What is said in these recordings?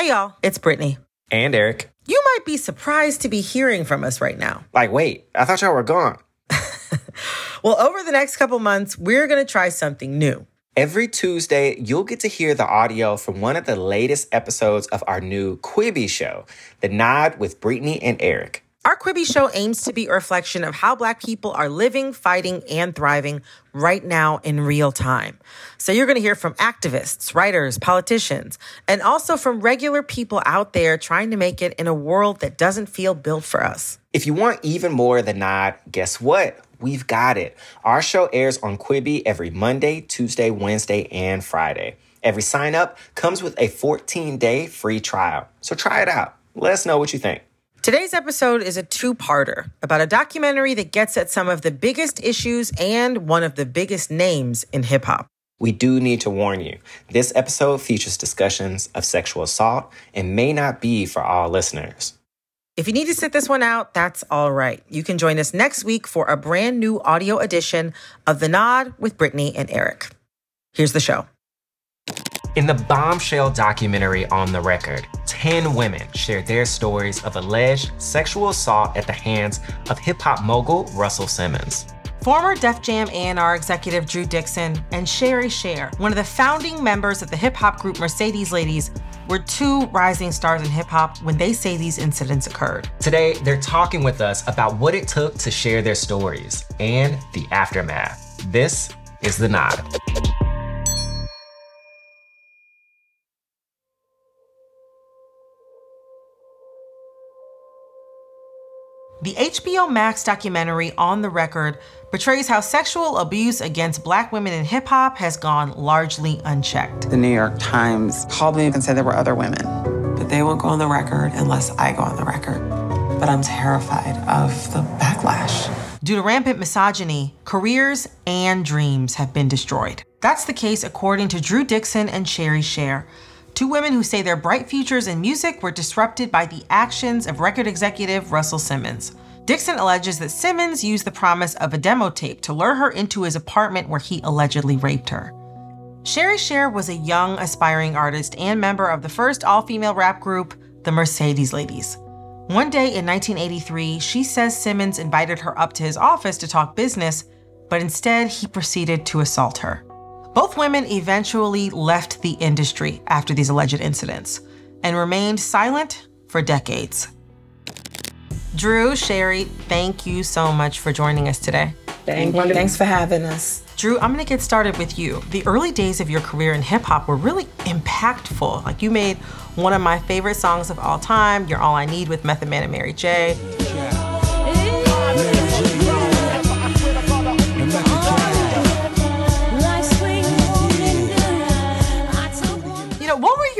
Hey, y'all, it's Brittany. And Eric. You might be surprised to be hearing from us right now. Like, wait, I thought y'all were gone. well, over the next couple months, we're going to try something new. Every Tuesday, you'll get to hear the audio from one of the latest episodes of our new Quibi show, The Nod with Brittany and Eric. Our Quibi show aims to be a reflection of how Black people are living, fighting, and thriving right now in real time. So you're going to hear from activists, writers, politicians, and also from regular people out there trying to make it in a world that doesn't feel built for us. If you want even more than nod, guess what? We've got it. Our show airs on Quibi every Monday, Tuesday, Wednesday, and Friday. Every sign up comes with a 14 day free trial. So try it out. Let us know what you think. Today's episode is a two parter about a documentary that gets at some of the biggest issues and one of the biggest names in hip hop. We do need to warn you this episode features discussions of sexual assault and may not be for all listeners. If you need to sit this one out, that's all right. You can join us next week for a brand new audio edition of The Nod with Brittany and Eric. Here's the show. In the bombshell documentary On the Record, 10 women shared their stories of alleged sexual assault at the hands of hip hop mogul Russell Simmons. Former Def Jam A&R executive Drew Dixon and Sherri Sher, one of the founding members of the hip hop group Mercedes Ladies, were two rising stars in hip hop when they say these incidents occurred. Today, they're talking with us about what it took to share their stories and the aftermath. This is The Nod. The HBO Max documentary On the Record portrays how sexual abuse against black women in hip hop has gone largely unchecked. The New York Times called me and said there were other women. But they won't go on the record unless I go on the record. But I'm terrified of the backlash. Due to rampant misogyny, careers and dreams have been destroyed. That's the case according to Drew Dixon and Sherri Sher, two women who say their bright futures in music were disrupted by the actions of record executive Russell Simmons. Dixon alleges that Simmons used the promise of a demo tape to lure her into his apartment where he allegedly raped her. Sherri Sher was a young, aspiring artist and member of the first all female rap group, the Mercedes Ladies. One day in 1983, she says Simmons invited her up to his office to talk business, but instead he proceeded to assault her. Both women eventually left the industry after these alleged incidents and remained silent for decades. Drew, Sherri, thank you so much for joining us today. Thank you. Thanks for having us. Drew, I'm gonna get started with you. The early days of your career in hip hop were really impactful. Like you made one of my favorite songs of all time, You're All I Need with Method Man and Mary J.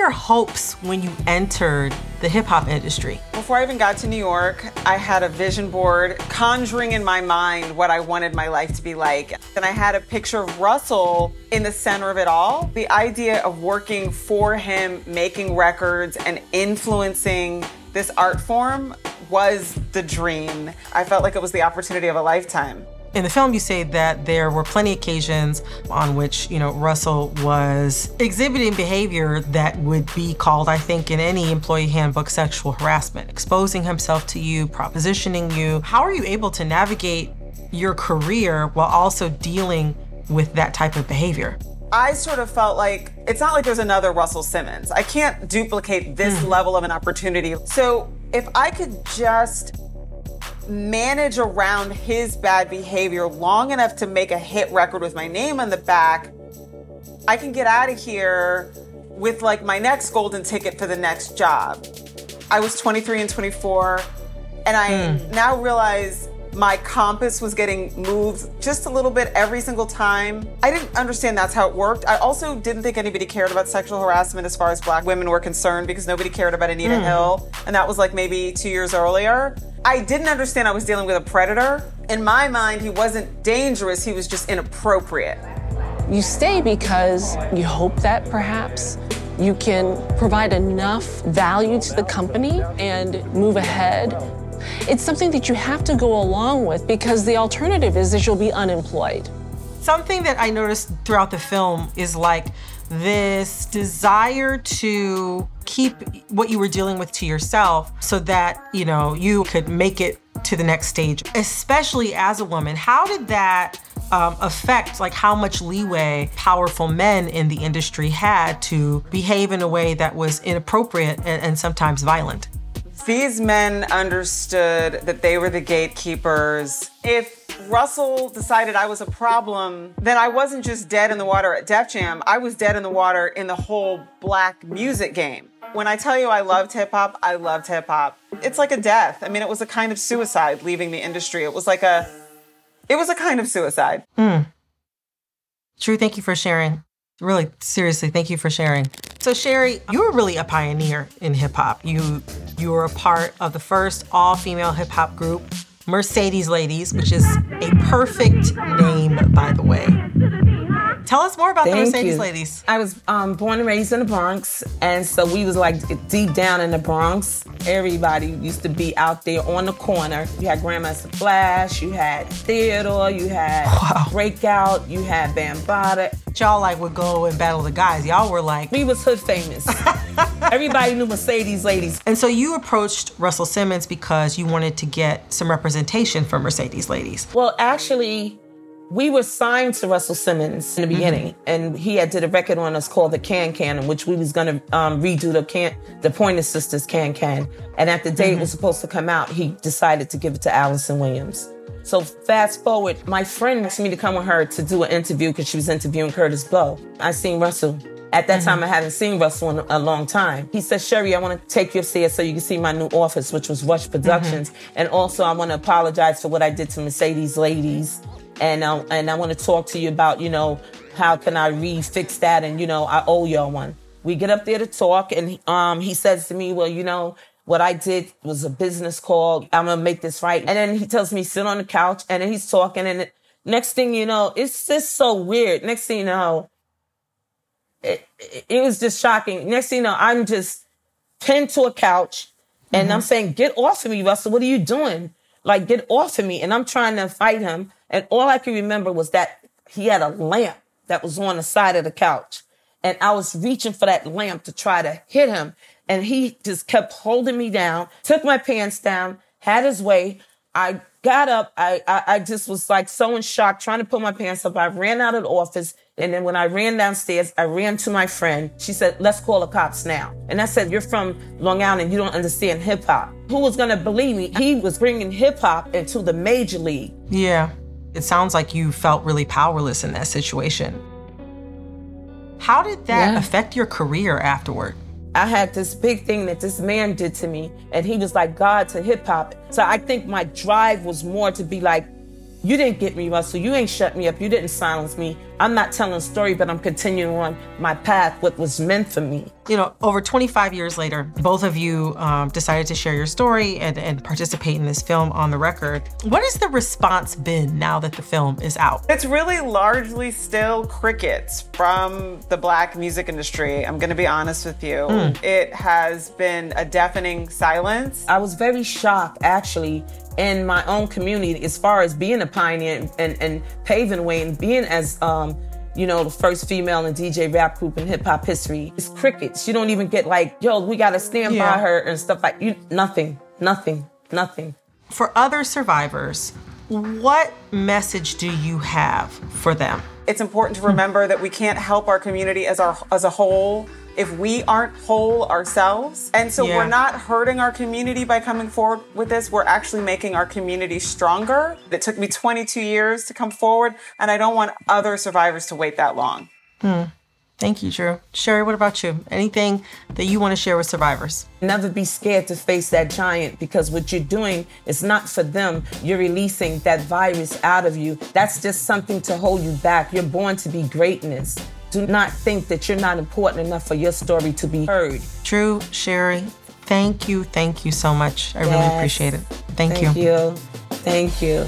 your hopes when you entered the hip hop industry? Before I even got to New York, I had a vision board conjuring in my mind what I wanted my life to be like. And I had a picture of Russell in the center of it all. The idea of working for him, making records, and influencing this art form was the dream. I felt like it was the opportunity of a lifetime. In the film, you say that there were plenty of occasions on which, you know, Russell was exhibiting behavior that would be called, I think, in any employee handbook, sexual harassment, exposing himself to you, propositioning you. How are you able to navigate your career while also dealing with that type of behavior? I sort of felt like it's not like there's another Russell Simmons. I can't duplicate this mm. level of an opportunity. So if I could just manage around his bad behavior long enough to make a hit record with my name on the back, I can get out of here with like my next golden ticket for the next job. I was 23 and 24, and I mm. now realize my compass was getting moved just a little bit every single time. I didn't understand that's how it worked. I also didn't think anybody cared about sexual harassment as far as black women were concerned because nobody cared about Anita mm. Hill, and that was like maybe two years earlier. I didn't understand I was dealing with a predator. In my mind, he wasn't dangerous, he was just inappropriate. You stay because you hope that perhaps you can provide enough value to the company and move ahead. It's something that you have to go along with because the alternative is that you'll be unemployed. Something that I noticed throughout the film is like this desire to keep what you were dealing with to yourself so that, you know, you could make it to the next stage, especially as a woman. How did that um, affect like how much leeway powerful men in the industry had to behave in a way that was inappropriate and, and sometimes violent? These men understood that they were the gatekeepers. If Russell decided I was a problem, then I wasn't just dead in the water at Def Jam, I was dead in the water in the whole black music game. When I tell you I loved hip hop, I loved hip hop. It's like a death. I mean, it was a kind of suicide leaving the industry. It was like a, it was a kind of suicide. Mm. Drew, thank you for sharing. Really, seriously, thank you for sharing. So, Sherri, you were really a pioneer in hip hop. You you were a part of the first all female hip hop group, Mercedes Ladies, which is a perfect name, by the way. Tell us more about Thank the Mercedes you. Ladies. I was um, born and raised in the Bronx, and so we was like deep down in the Bronx. Everybody used to be out there on the corner. You had Grandmaster Flash, you had Theodore, you had Breakout, you had Bambaataa. Y'all like would go and battle the guys. Y'all were like we was hood famous. Everybody knew Mercedes Ladies. And so you approached Russell Simmons because you wanted to get some representation for Mercedes Ladies. Well, actually, we were signed to Russell Simmons in the mm-hmm. beginning, and he had did a record on us called the Can Can, in which we was gonna um, redo the can, the Pointer Sisters Can Can. And at the day it was mm-hmm. supposed to come out, he decided to give it to Alyson Williams. So fast forward, my friend asked me to come with her to do an interview because she was interviewing Kurtis Blow. I seen Russell. At that time, mm-hmm. I hadn't seen Russell in a long time. He said, Sherri, I want to take you upstairs so you can see my new office, which was Rush Productions. And also, I want to apologize for what I did to Mercedes Ladies and uh, and I want to talk to you about you know how can I refix that and you know I owe y'all one. We get up there to talk and um he says to me, well you know what I did was a business call. I'm gonna make this right. And then he tells me sit on the couch and then he's talking and it, next thing you know it's just so weird. Next thing you know, it, it, it was just shocking. Next thing you know, I'm just pinned to a couch and I'm saying, get off of me, Russell. What are you doing? Like, get off of me. And I'm trying to fight him. And all I can remember was that he had a lamp that was on the side of the couch. And I was reaching for that lamp to try to hit him. And he just kept holding me down, took my pants down, had his way. I got up. I, I, I just was like so in shock, trying to put my pants up. I ran out of the office. And then when I ran downstairs, I ran to my friend. She said, let's call the cops now. And I said, you're from Long Island. You don't understand hip hop. Who was going to believe me? He was bringing hip hop into the major league. Yeah. It sounds like you felt really powerless in that situation. How did that Yeah. affect your career afterward? I had this big thing that this man did to me, and he was like God to hip hop. So I think my drive was more to be like, you didn't get me, Russell. You ain't shut me up. You didn't silence me. I'm not telling a story, but I'm continuing on my path, what was meant for me. You know, over 25 years later, both of you um, decided to share your story and, and participate in this film on the record. What has the response been now that the film is out? It's really largely still crickets from the black music industry. I'm going to be honest with you. It has been a deafening silence. I was very shocked, actually, in my own community as far as being a pioneer and, and, and paving way and being as, um, Um, you know, the first female in DJ rap group in hip hop history. It's crickets. You don't even get like, yo, we got to stand Yeah. by her and stuff like you. Nothing, nothing, nothing. For other survivors, what message do you have for them? It's important to remember that we can't help our community as our as a whole if we aren't whole ourselves. And so Yeah. we're not hurting our community by coming forward with this. We're actually making our community stronger. It took me 22 years to come forward, and I don't want other survivors to wait that long. Hmm. Thank you, Drew. Sherri, what about you? Anything that you want to share with survivors? Never be scared to face that giant because what you're doing is not for them. You're releasing that virus out of you. That's just something to hold you back. You're born to be greatness. Do not think that you're not important enough for your story to be heard. Drew, Sherri, thank you, thank you so much. I really appreciate it. Thank, you. Thank you. Thank you.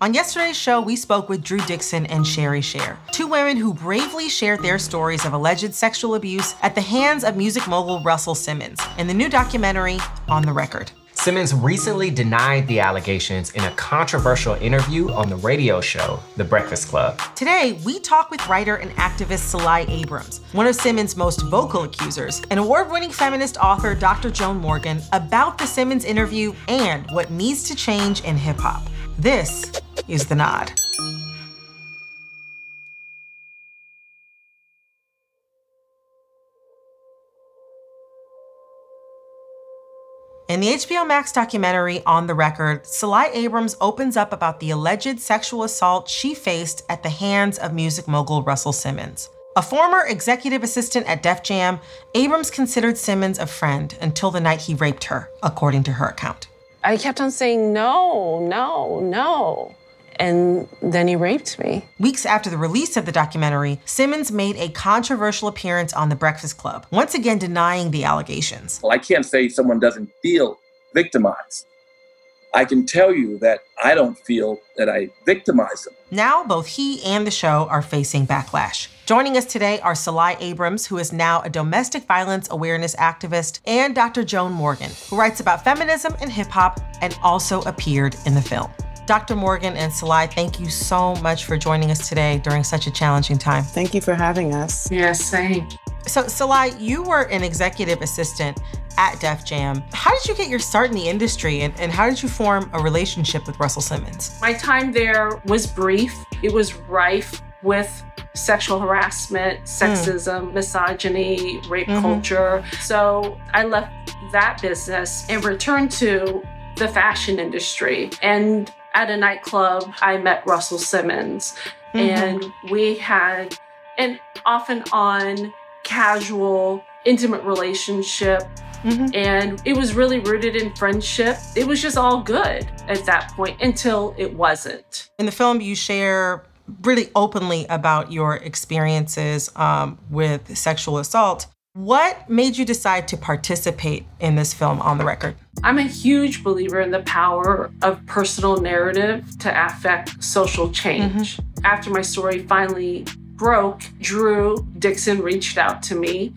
On yesterday's show, we spoke with Drew Dixon and Sherri Sher, two women who bravely shared their stories of alleged sexual abuse at the hands of music mogul Russell Simmons in the new documentary On the Record. Simmons recently denied the allegations in a controversial interview on the radio show, The Breakfast Club. Today, we talk with writer and activist Sil Lai Abrams, one of Simmons' most vocal accusers, and award winning feminist author Dr. Joan Morgan about the Simmons interview and what needs to change in hip hop. This is The Nod. In the HBO Max documentary On the Record, Sil Lai Abrams opens up about the alleged sexual assault she faced at the hands of music mogul Russell Simmons. A former executive assistant at Def Jam, Abrams considered Simmons a friend until the night he raped her, according to her account. I kept on saying, no, no, no and then he raped me. Weeks after the release of the documentary, Simmons made a controversial appearance on The Breakfast Club, once again denying the allegations. Well, I can't say someone doesn't feel victimized. I can tell you that I don't feel that I victimize them. Now, both he and the show are facing backlash. Joining us today are Sil Lai Abrams, who is now a domestic violence awareness activist, and Dr. Joan Morgan, who writes about feminism and hip hop and also appeared in the film. Dr. Morgan and Sil Lai, thank you so much for joining us today during such a challenging time. Thank you for having us. Yes, same. So, Sil Lai, you were an executive assistant at Def Jam. How did you get your start in the industry and, and how did you form a relationship with Russell Simmons? My time there was brief, it was rife with sexual harassment, sexism, mm. misogyny, rape mm-hmm. culture. So I left that business and returned to the fashion industry. And at a nightclub, I met Russell Simmons, mm-hmm. and we had an off and on casual, intimate relationship. Mm-hmm. And it was really rooted in friendship. It was just all good at that point until it wasn't. In the film, you share really openly about your experiences um, with sexual assault. What made you decide to participate in this film on the record? I'm a huge believer in the power of personal narrative to affect social change. Mm-hmm. After my story finally broke, Drew Dixon reached out to me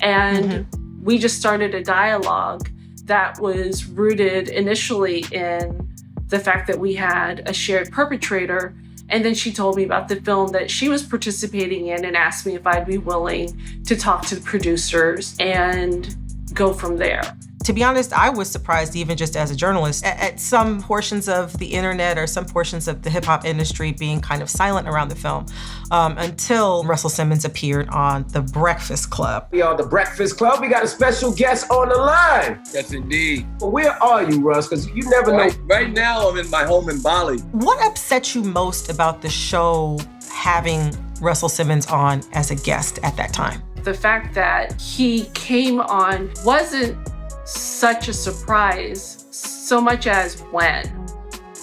and mm-hmm. we just started a dialogue that was rooted initially in the fact that we had a shared perpetrator and then she told me about the film that she was participating in and asked me if I'd be willing to talk to the producers and go from there to be honest, I was surprised, even just as a journalist, at, at some portions of the internet or some portions of the hip hop industry being kind of silent around the film um, until Russell Simmons appeared on The Breakfast Club. We are The Breakfast Club. We got a special guest on the line. Yes, indeed. Well, where are you, Russ? Because you never right, know. Right now, I'm in my home in Bali. What upset you most about the show having Russell Simmons on as a guest at that time? The fact that he came on wasn't such a surprise, so much as when.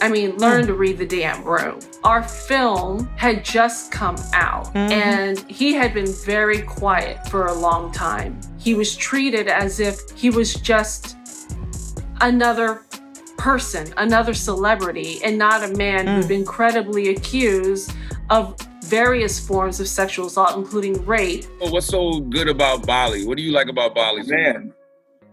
I mean, learn mm. to read the damn room. Our film had just come out mm-hmm. and he had been very quiet for a long time. He was treated as if he was just another person, another celebrity, and not a man mm. who'd been credibly accused of various forms of sexual assault, including rape. Well, what's so good about Bali? What do you like about Bali? Man,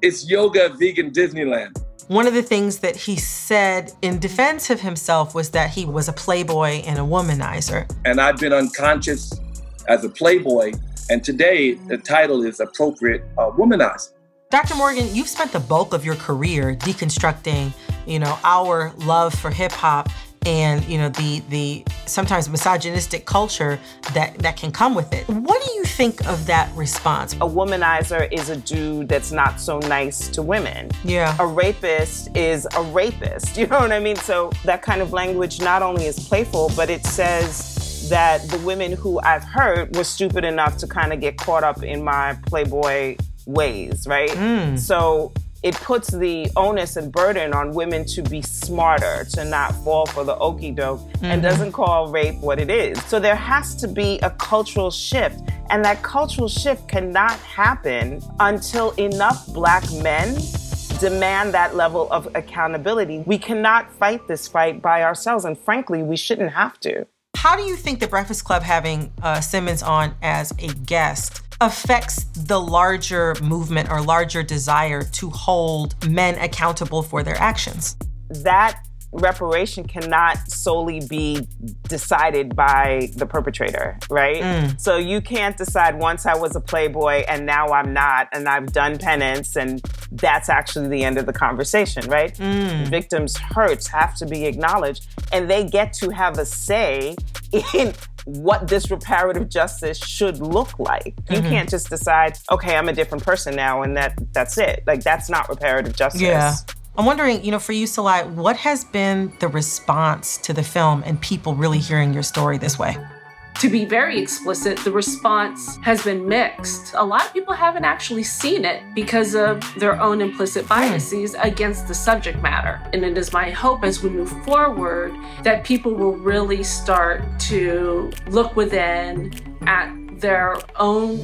it's yoga vegan Disneyland. One of the things that he said in defense of himself was that he was a playboy and a womanizer. And I've been unconscious as a playboy, and today the title is appropriate uh, womanizer. Dr. Morgan, you've spent the bulk of your career deconstructing, you know, our love for hip hop and you know the the sometimes misogynistic culture that that can come with it. What do you think of that response? A womanizer is a dude that's not so nice to women. Yeah. A rapist is a rapist. You know what I mean? So that kind of language not only is playful, but it says that the women who I've heard were stupid enough to kind of get caught up in my playboy ways, right? Mm. So it puts the onus and burden on women to be smarter, to not fall for the okey doke, mm-hmm. and doesn't call rape what it is. So there has to be a cultural shift. And that cultural shift cannot happen until enough black men demand that level of accountability. We cannot fight this fight by ourselves, and frankly, we shouldn't have to. How do you think the Breakfast Club having uh, Simmons on as a guest affects the larger movement or larger desire to hold men accountable for their actions. That reparation cannot solely be decided by the perpetrator, right? Mm. So you can't decide once I was a playboy and now I'm not, and I've done penance, and that's actually the end of the conversation, right? Mm. Victims' hurts have to be acknowledged, and they get to have a say in what this reparative justice should look like. You mm-hmm. can't just decide, okay, I'm a different person now, and that that's it. Like that's not reparative justice. Yeah. I'm wondering, you know, for you, Sil Lai, what has been the response to the film and people really hearing your story this way? To be very explicit, the response has been mixed. A lot of people haven't actually seen it because of their own implicit hmm. biases against the subject matter. And it is my hope as we move forward that people will really start to look within at their own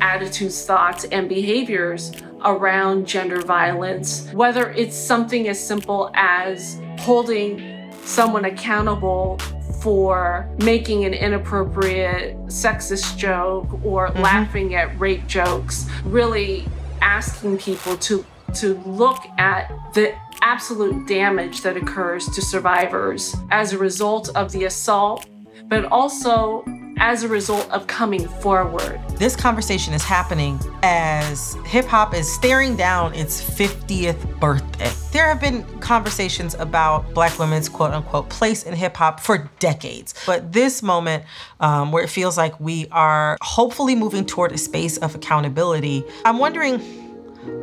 attitudes, thoughts, and behaviors around gender violence, whether it's something as simple as holding someone accountable for making an inappropriate sexist joke or mm-hmm. laughing at rape jokes, really asking people to to look at the absolute damage that occurs to survivors as a result of the assault, but also as a result of coming forward. This conversation is happening as hip hop is staring down its 50th birthday. There have been conversations about Black women's quote unquote place in hip hop for decades. But this moment, um, where it feels like we are hopefully moving toward a space of accountability, I'm wondering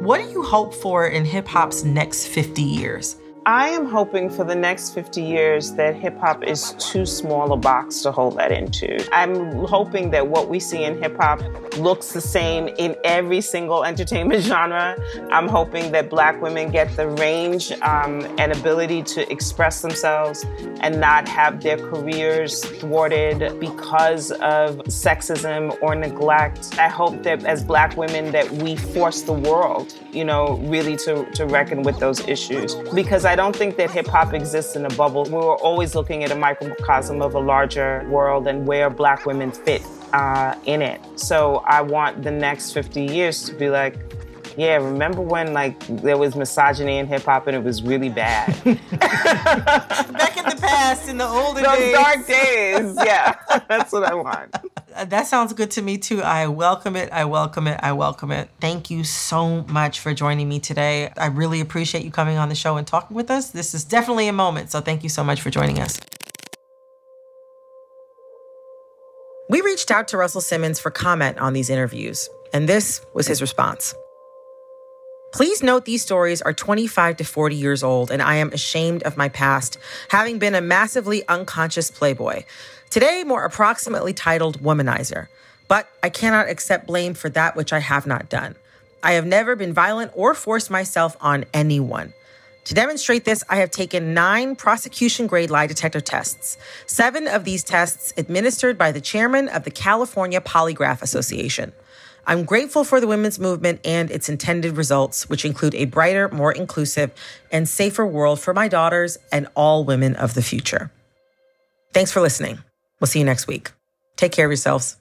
what do you hope for in hip hop's next 50 years? I am hoping for the next 50 years that hip hop is too small a box to hold that into. I'm hoping that what we see in hip hop looks the same in every single entertainment genre. I'm hoping that black women get the range um, and ability to express themselves and not have their careers thwarted because of sexism or neglect. I hope that as black women that we force the world, you know, really to, to reckon with those issues. Because I don't think that hip hop exists in a bubble. We were always looking at a microcosm of a larger world and where black women fit uh, in it. So I want the next 50 years to be like, yeah, remember when like there was misogyny in hip hop and it was really bad? Back in the past, in the olden Those days. dark days. Yeah, that's what I want. Uh, that sounds good to me too. I welcome it. I welcome it. I welcome it. Thank you so much for joining me today. I really appreciate you coming on the show and talking with us. This is definitely a moment. So thank you so much for joining us. We reached out to Russell Simmons for comment on these interviews, and this was his response. Please note these stories are 25 to 40 years old, and I am ashamed of my past, having been a massively unconscious playboy. Today, more approximately titled Womanizer. But I cannot accept blame for that which I have not done. I have never been violent or forced myself on anyone. To demonstrate this, I have taken nine prosecution grade lie detector tests, seven of these tests administered by the chairman of the California Polygraph Association. I'm grateful for the women's movement and its intended results, which include a brighter, more inclusive, and safer world for my daughters and all women of the future. Thanks for listening. We'll see you next week. Take care of yourselves.